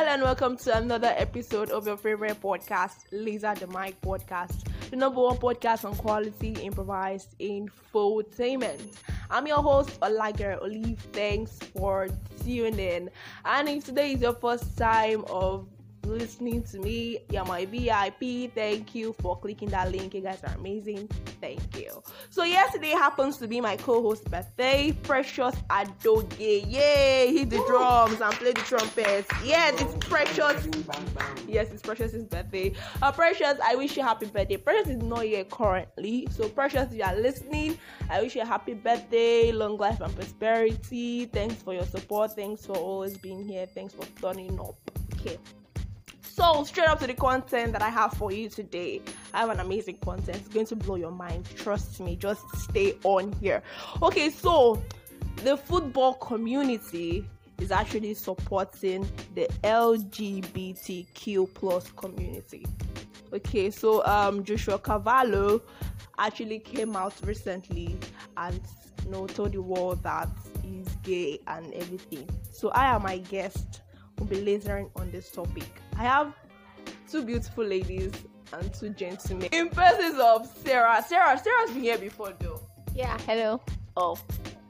Hello and welcome to another episode of your favorite podcast, Laser the Mic Podcast, the number one podcast on quality improvised infotainment. I'm your host, Olager Olive. Thanks for tuning in. And if today is your first time of listening to me. You're my VIP. Thank you for clicking that link. You guys are amazing. Thank you. So yesterday happens to be my co-host birthday, Precious Adoge. Yay! Hit the drums and play the trumpets. Yes, it's Precious. Yes, it's Precious's birthday. Uh, Precious, I wish you a happy birthday. Precious is not here currently, so Precious, you are listening. I wish you a happy birthday, long life and prosperity. Thanks for your support. Thanks for always being here. Thanks for turning up. Okay. So, straight up to the content that I have for you today. I have an amazing content. It's going to blow your mind. Trust me. Just stay on here. Okay, so the football community is actually supporting the LGBTQ plus community. Okay, so um, Joshua Cavallo actually came out recently and you know told the world that he's gay and everything. So I am my guest will be lasering on this topic. I have two beautiful ladies and two gentlemen. In persons of Sarah. Sarah, Sarah's been here before though. Yeah, hello. Oh.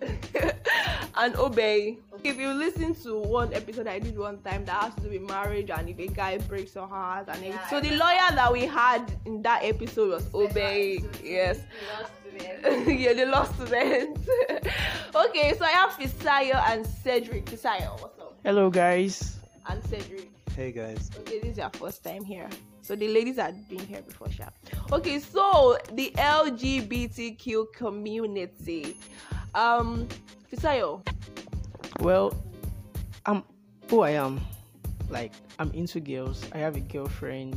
and Obey. If you listen to one episode I did one time that has to do with marriage and if a guy breaks your heart and everything. so the lawyer that we had in that episode was Obey. Yes. The lost student. Yeah, the law student. okay, so I have Fisayo and Cedric. Fisayo, what's up? Hello, guys. And Cedric. Hey guys. Okay, this is your first time here. So the ladies had been here before, sure. Okay, so the LGBTQ community. Um, Fisayo. Well, I'm who I am. Like I'm into girls. I have a girlfriend,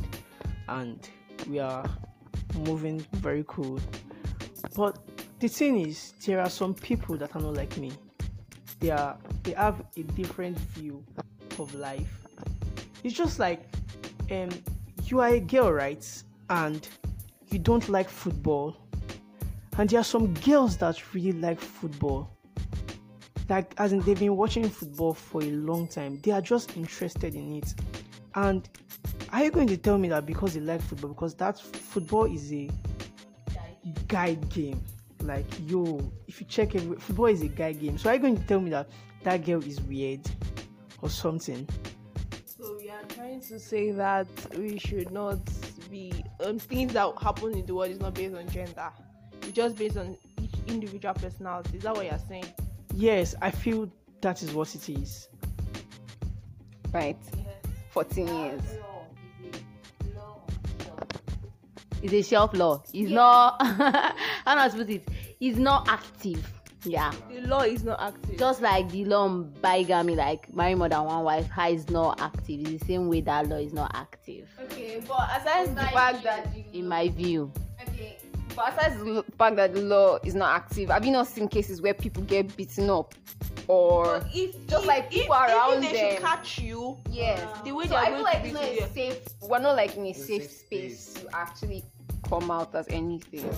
and we are moving very cool. But the thing is, there are some people that are not like me. They are they have a different view of life. It's just like um you are a girl, right? And you don't like football. And there are some girls that really like football. Like as in they've been watching football for a long time. They are just interested in it. And are you going to tell me that because they like football, because that football is a guide game? Like yo, if you check it, football is a guide game. So are you going to tell me that that girl is weird or something? So we are trying to say that we should not be um, things that happen in the world is not based on gender. It's just based on each individual personality. Is that what you're saying? Yes, I feel that is what it is. Right. 14 years. It's a shelf law. It's not how do I put it? It's not active. Yeah. The law is not active. Just like the law on bigamy, like marry more than one wife, how is not active. It's the same way that law is not active. Okay, but aside the fact that In my view. okay, but aside the fact that the law is not active, have you not seen cases where people get beaten up, or But if Just if, like if, people if around they should them. catch you, yes, uh, the way so they are I going feel like to it's not a safe. We're not like in a safe safe space space. to actually come out as anything.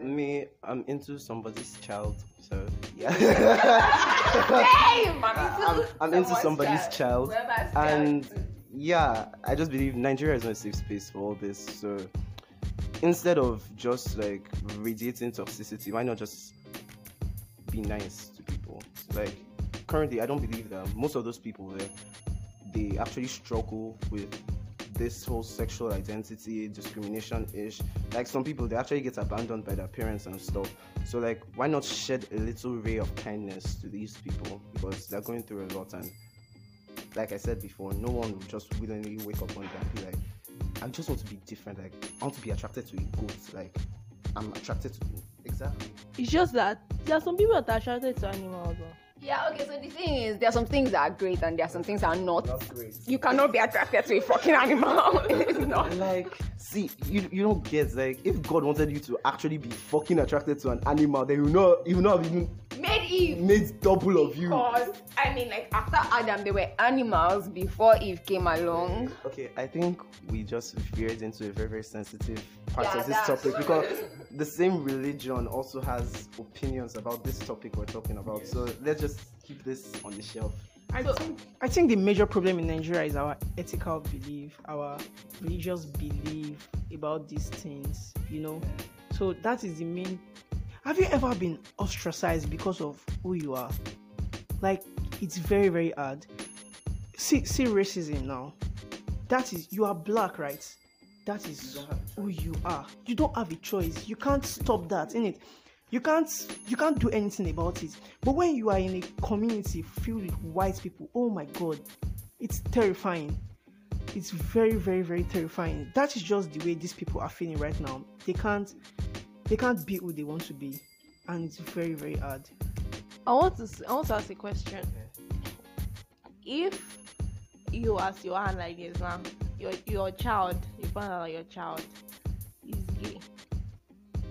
Me, I'm into somebody's child, so yeah. hey, man, I'm, I'm into somebody's child, and yeah, I just believe Nigeria is not a safe space for all this. So instead of just like radiating toxicity, why not just be nice to people? Like currently, I don't believe that most of those people there, they actually struggle with this whole sexual identity discrimination ish. Like some people, they actually get abandoned by their parents and stuff. So like, why not shed a little ray of kindness to these people because they're going through a lot and like I said before, no one will just willingly wake up one day and be like, I just want to be different. Like, I want to be attracted to a goat. Like, I'm attracted to exactly. it's just that there are some people that are attracted to animals. though. Yeah, okay, so the thing is, there are some things that are great and there are some things that are not. Not great. You cannot be attracted to a fucking animal. it's not. Like, see, you you don't get like if God wanted you to actually be fucking attracted to an animal, then you know you know, have even Made Eve. made double of you. Because, I mean, like, after Adam, there were animals before Eve came along. Okay, I think we just veered into a very very sensitive part Yeah, of this topic because the same religion also has opinions about this topic we're talking about. So let's just keep this on the shelf. I So- think I think the major problem in Nigeria is our ethical belief, our religious belief about these things, you know. So that is the main. Have you ever been ostracized because of who you are? Like it's very very hard. See see racism now. That is you are black, right? That is who you are. You don't have a choice. You can't stop that, in it. You can't you can't do anything about it. But when you are in a community filled with white people, oh my god, it's terrifying. It's very, very, very terrifying. That is just the way these people are feeling right now. They can't they can't be who they want to be. And it's very, very hard. I want to s- I want to ask a question. If you as your hand like this now, um, your your child, you find out your child is gay,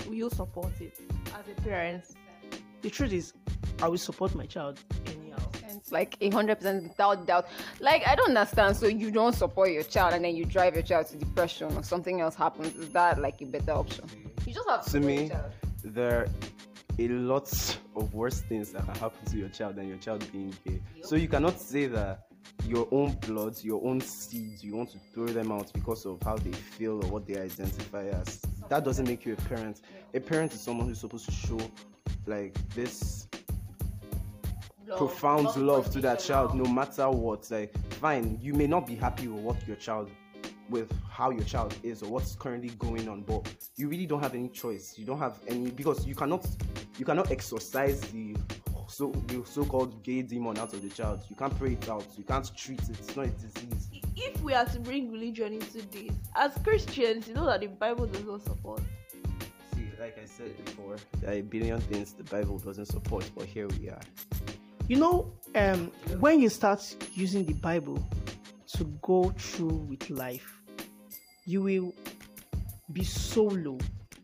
will you support it as a parent? The truth is I will support my child anyhow. It's like a hundred percent without doubt. Like I don't understand. So you don't support your child and then you drive your child to depression or something else happens. Is that like a better option? You just have to To me, there are a lot of worse things that can happen to your child than your child being gay. So you cannot say that your own blood, your own seeds, you want to throw them out because of how they feel or what they identify as. That doesn't make you a parent. A parent is someone who's supposed to show like this profound love to that child no matter what like fine you may not be happy with what your child with how your child is or what's currently going on but you really don't have any choice. You don't have any because you cannot you cannot exorcise the so the so-called gay demon out of the child. You can't pray it out. You can't treat it. It's not a disease. If we are to bring religion into this, as Christians, you know that the Bible does not support. see like i said before there are a billion things the bible doesn't support but here we are. You know, um, when you start using the Bible to go through with life, you will be so low.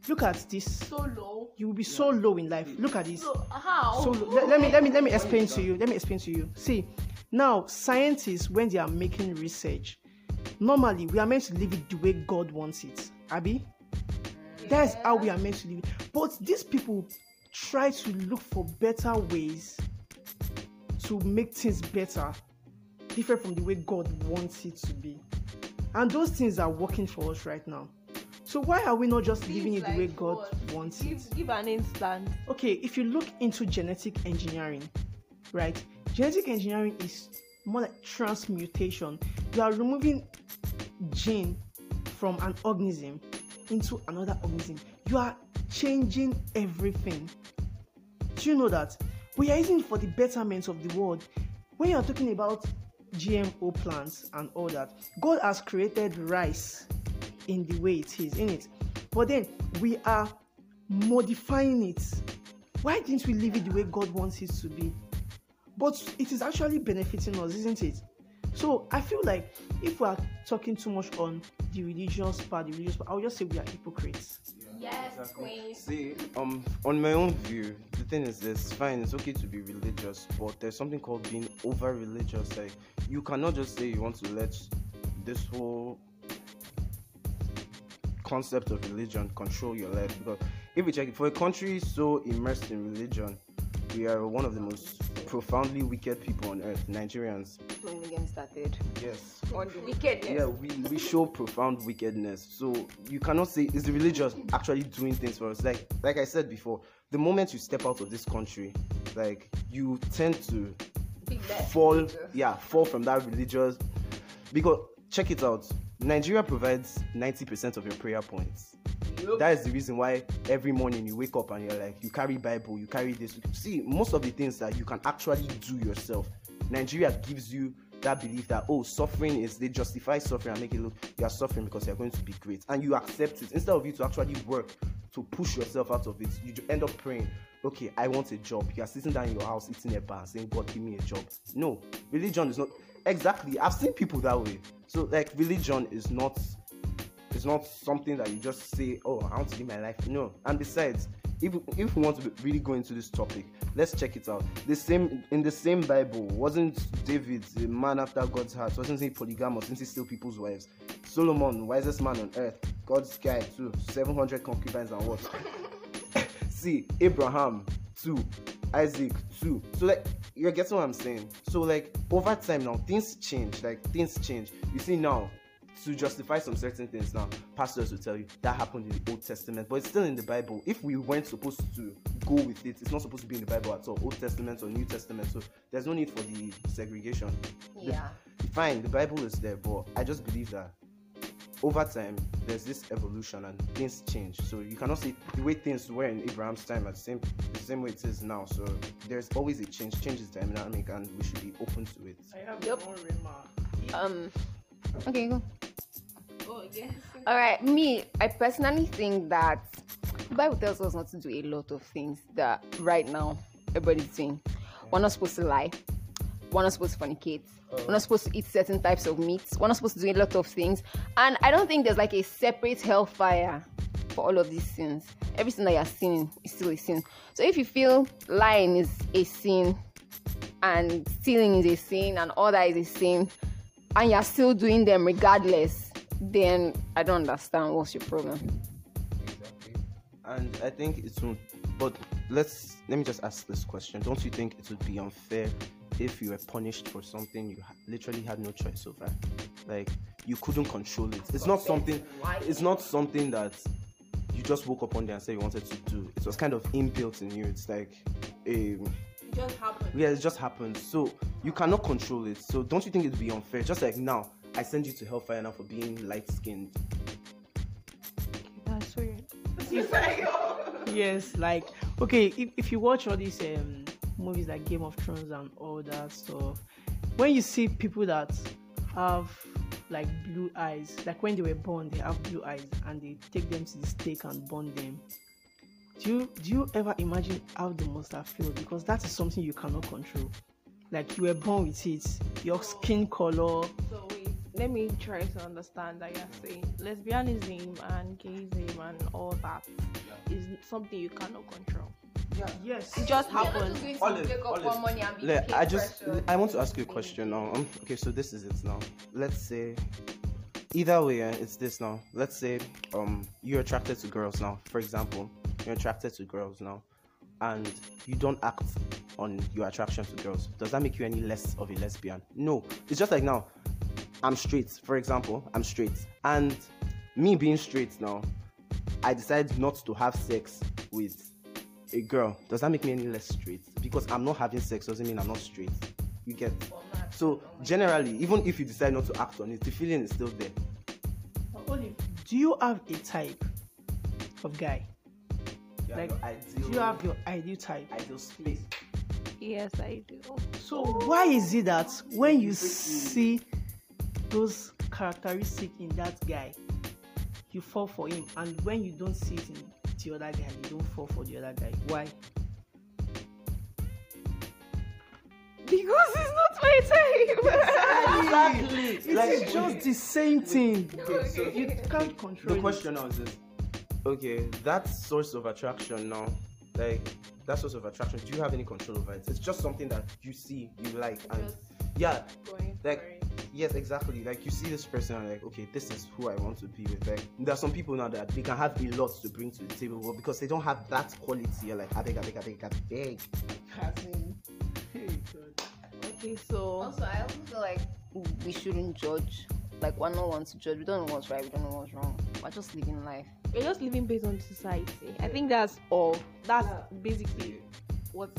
Look at this. So low. You will be so low in life. Look at this. So how? So let, let me let me let me explain to you. Let me explain to you. See, now scientists when they are making research, normally we are meant to live it the way God wants it. Abby, that's how we are meant to live it. But these people try to look for better ways to make things better, different from the way God wants it to be. And those things are working for us right now. So why are we not just living it the way God what? wants it? Give, give an instant. okay, if you look into genetic engineering, right? Genetic engineering is more like transmutation. You are removing gene from an organism into another organism. You are changing everything. Do you know that? We are using it for the betterment of the world. When you are talking about GMO plants and all that, God has created rice in the way it is, in it. But then we are modifying it. Why didn't we leave it the way God wants it to be? But it is actually benefiting us, isn't it? So I feel like if we are talking too much on the religious part, the religious part, I would just say we are hypocrites. Yes, queen. See, um, on my own view, the thing is this: fine, it's okay to be religious, but there's something called being over religious. Like, you cannot just say you want to let this whole concept of religion control your life. Because if we check it, for a country so immersed in religion, we are one of the most profoundly wicked people on earth. Nigerians, Don't even get started. yes, On the wickedness. yeah, we, we show profound wickedness. So you cannot say is the religious actually doing things for us. Like like I said before, the moment you step out of this country, like you tend to fall religious. yeah, fall from that religious because check it out. Nigeria provides 90% of your prayer points. That is the reason why every morning you wake up and you're like, you carry Bible, you carry this. See, most of the things that you can actually do yourself, Nigeria gives you that belief that oh, suffering is they justify suffering and make it look you are suffering because you're going to be great, and you accept it instead of you to actually work to push yourself out of it. You end up praying, okay, I want a job. You are sitting down in your house eating a bar saying, God, give me a job. No, religion is not exactly. I've seen people that way. So like, religion is not it's not something that you just say, "Oh, I want to live my life." No. And besides, if if we want to really go into this topic, let's check it out. The same in the same Bible wasn't David the man after God's heart? Wasn't he polygamous? Didn't he steal people's wives? Solomon, wisest man on earth, God's guy too, seven hundred concubines and what? See, Abraham too. Isaac too. So like you're getting what I'm saying. So like over time now things change. Like things change. You see now to justify some certain things now pastors will tell you that happened in the old testament but it's still in the bible if we weren't supposed to go with it it's not supposed to be in the bible at all old testament or new testament so there's no need for the segregation Yeah. the, fine the bible is there but i just believe that over time there's this evolution and things change so you cannot see the way things were in abraham's time at the same the same way it is now so there's always a change change is dynamic and we should be open to it I have Yep. one remark. Um. Okay, go. All right, me, I personally think that Bible tells us not to do a lot of things that right now everybody's doing. We're not supposed to lie. We're not supposed to fornicate. We're not supposed to eat certain types of meats. We're not supposed to do a lot of things. And I don't think there's like a separate hellfire for all of these sins. Everything that you're sinning is still a sin. So if you feel lying is a sin and stealing is a sin and all that is a sin and you're still doing them regardless, then I don't understand what's your problem. and I think it's. But let's let me just ask this question: Don't you think it would be unfair if you were punished for something you literally had no choice over? Like you couldn't control it. It's not something. It's not something that you just woke up one day and said you wanted to do. It was kind of inbuilt in you. It's like a It just happened. yeah, it just happened. So you cannot control it. So don't you think it'd be unfair? Just like now, I send you to hellfire now for being light skinned. That's weird. Yes, like okay, if, if you watch all these um movies like Game of Thrones and all that stuff, when you see people that have like blue eyes, like when they were born, they have blue eyes and they take them to the stake and burn them. Do you do you ever imagine how they must have felt? Because that is something you cannot control. Like you were born with it, your skin color. So wait, let me try to understand that you're saying lesbianism and gayism and all that is something you cannot control. Yes. It just happens. Olive, Olive, le- I just I want to ask you a question now. Um, okay, so this is it now. Let's say either way, eh, it's this now. Let's say um you're attracted to girls now. For example, you're attracted to girls now, and you don't act on your attraction to girls. Does that make you any less of a lesbian? No. It's just like now. I'm straight. For example, I'm straight, and me being straight now, I decide not to have sex with a girl, does that make me any less straight? Because I'm not having sex doesn't mean I'm not straight. You get? it. So generally, even if you decide not to act on it, the feeling is still there. Olive, do you have a type of guy? Like, do you have your ideal type? ideal space? Yes, I do. So why is it that when you see those characteristics in that guy, you fall for him, and when you don't see it in the other guy, you don't fall for the other guy? Why? Because it's not my time. Exactly. It's Like just the same thing. Okay, so You can't control the it. question now is this. Okay, that source of attraction now, like that source of attraction, do you have any control over it? It's just something that you see, you like, and Just yeah, going like for it. Yes exactly like you see this person and like okay this is who i want to be with like there are some people now that they can have a lot to bring to the table but because they don't have that quality you're like i beg i beg i beg i beg Hey, God. Okay, so Also, I also feel like we shouldn't judge. Like, we're not one to judge. We don't know what's right. We don't know what's wrong. We're just living life. we're just living based on society. I think that's all. That's basically what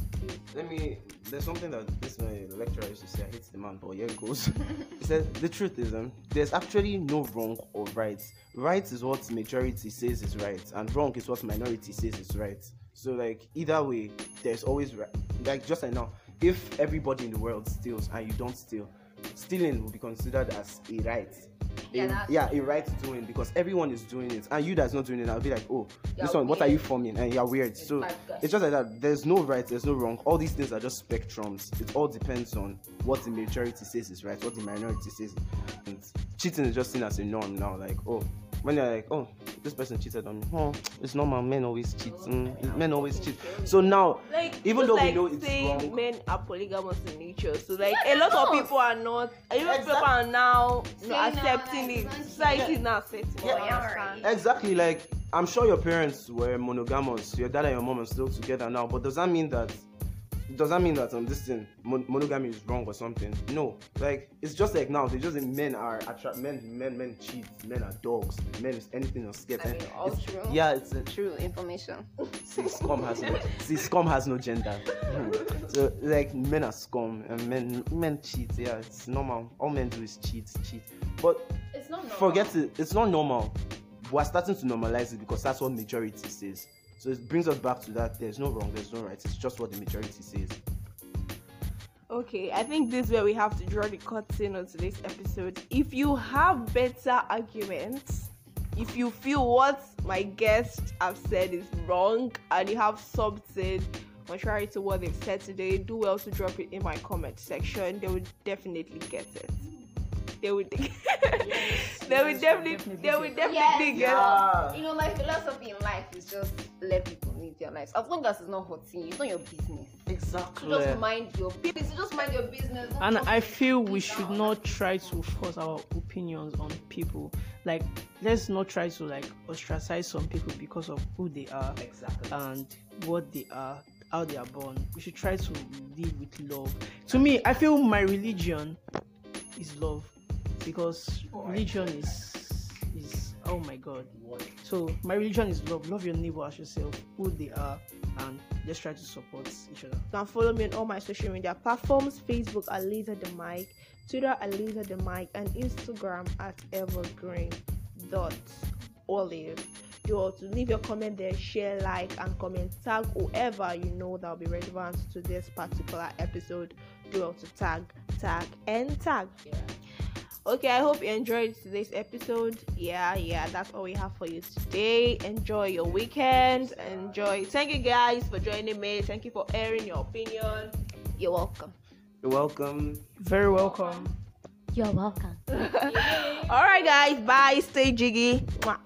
let me there's something that this my lecturer used to say i hate the man but here it goes. He said the truth is um, there's actually no wrong or right. Right is what majority says is right and wrong is what minority says is right. So like either way there's always right like just like now if everybody in the world steals and you don't steal stealing will be considered as a right Yeah, a, yeah a right doing because everyone is doing it and you that's not doing it i'll be like oh this You're one what are you weird. forming? And you're weird. So it's just like that there's no right there's no wrong all these things are just spectrums it all depends on what the majority says is right what the minority says and cheating is just seen as a norm now like oh when you're like oh this person cheated on me oh it's normal men always cheat mm, men always cheat so now Like even though like we know it's saying wrong men are polygamous in nature, so like a lot of people are not. A lot of people are now you know, accepting it. Society is now accepting. it, Yeah, you yeah. Exactly, like I'm sure your parents were monogamous. Your dad and your mom are still together now, but does that mean that does that mean that um this thing mon- monogamy is wrong or something? No, like it's just like now they just men are attract men men men cheat men are dogs men is anything else get I mean, all it's, true. yeah it's a, True information. see scum has no see scum has no gender so like men are scum and men men cheat yeah it's normal all men do is cheat cheat but It's not normal. forget it it's not normal we're starting to normalize it because that's what majority says so it brings us back to that there's no wrong there's no right it's just what the majority says Okay, I think this is where we have to draw the curtain on today's episode. If you have better arguments, if you feel what my guests have said is wrong, and you have something contrary to what they've said today, do well to drop it in my comment section. They will definitely get it. They would. they would definitely. They would definitely Yes, get. yeah. You know, my philosophy in life is just let people live their lives. As long as it's not hurting you, it's not your business. exactly You just mind your business. You just mind your business. Don't and i feel we should down. not try to force our opinions on people like let's not try to like ostracize some people because of who they are exactly and what they are how they are born we should try to live with love to me i feel my religion is love because religion is is oh my god so my religion is love love your neighbor as yourself who they are and let's try to support each other You can follow me on all my social media platforms Facebook at Laser the Mic, Twitter at Laser the Mic, and Instagram at Evergreen dot Olive. You also leave your comment there, share, like, and comment. Tag whoever you know that will be relevant to this particular episode. Do to tag, tag, and tag. Okay, I hope you enjoyed today's episode. Yeah, yeah, that's all we have for you today. Enjoy your weekend. Enjoy. Thank you guys for joining me. Thank you for airing your opinion. You're welcome. you're welcome very welcome You're welcome. All right, guys. Bye. Stay jiggy. Mwah.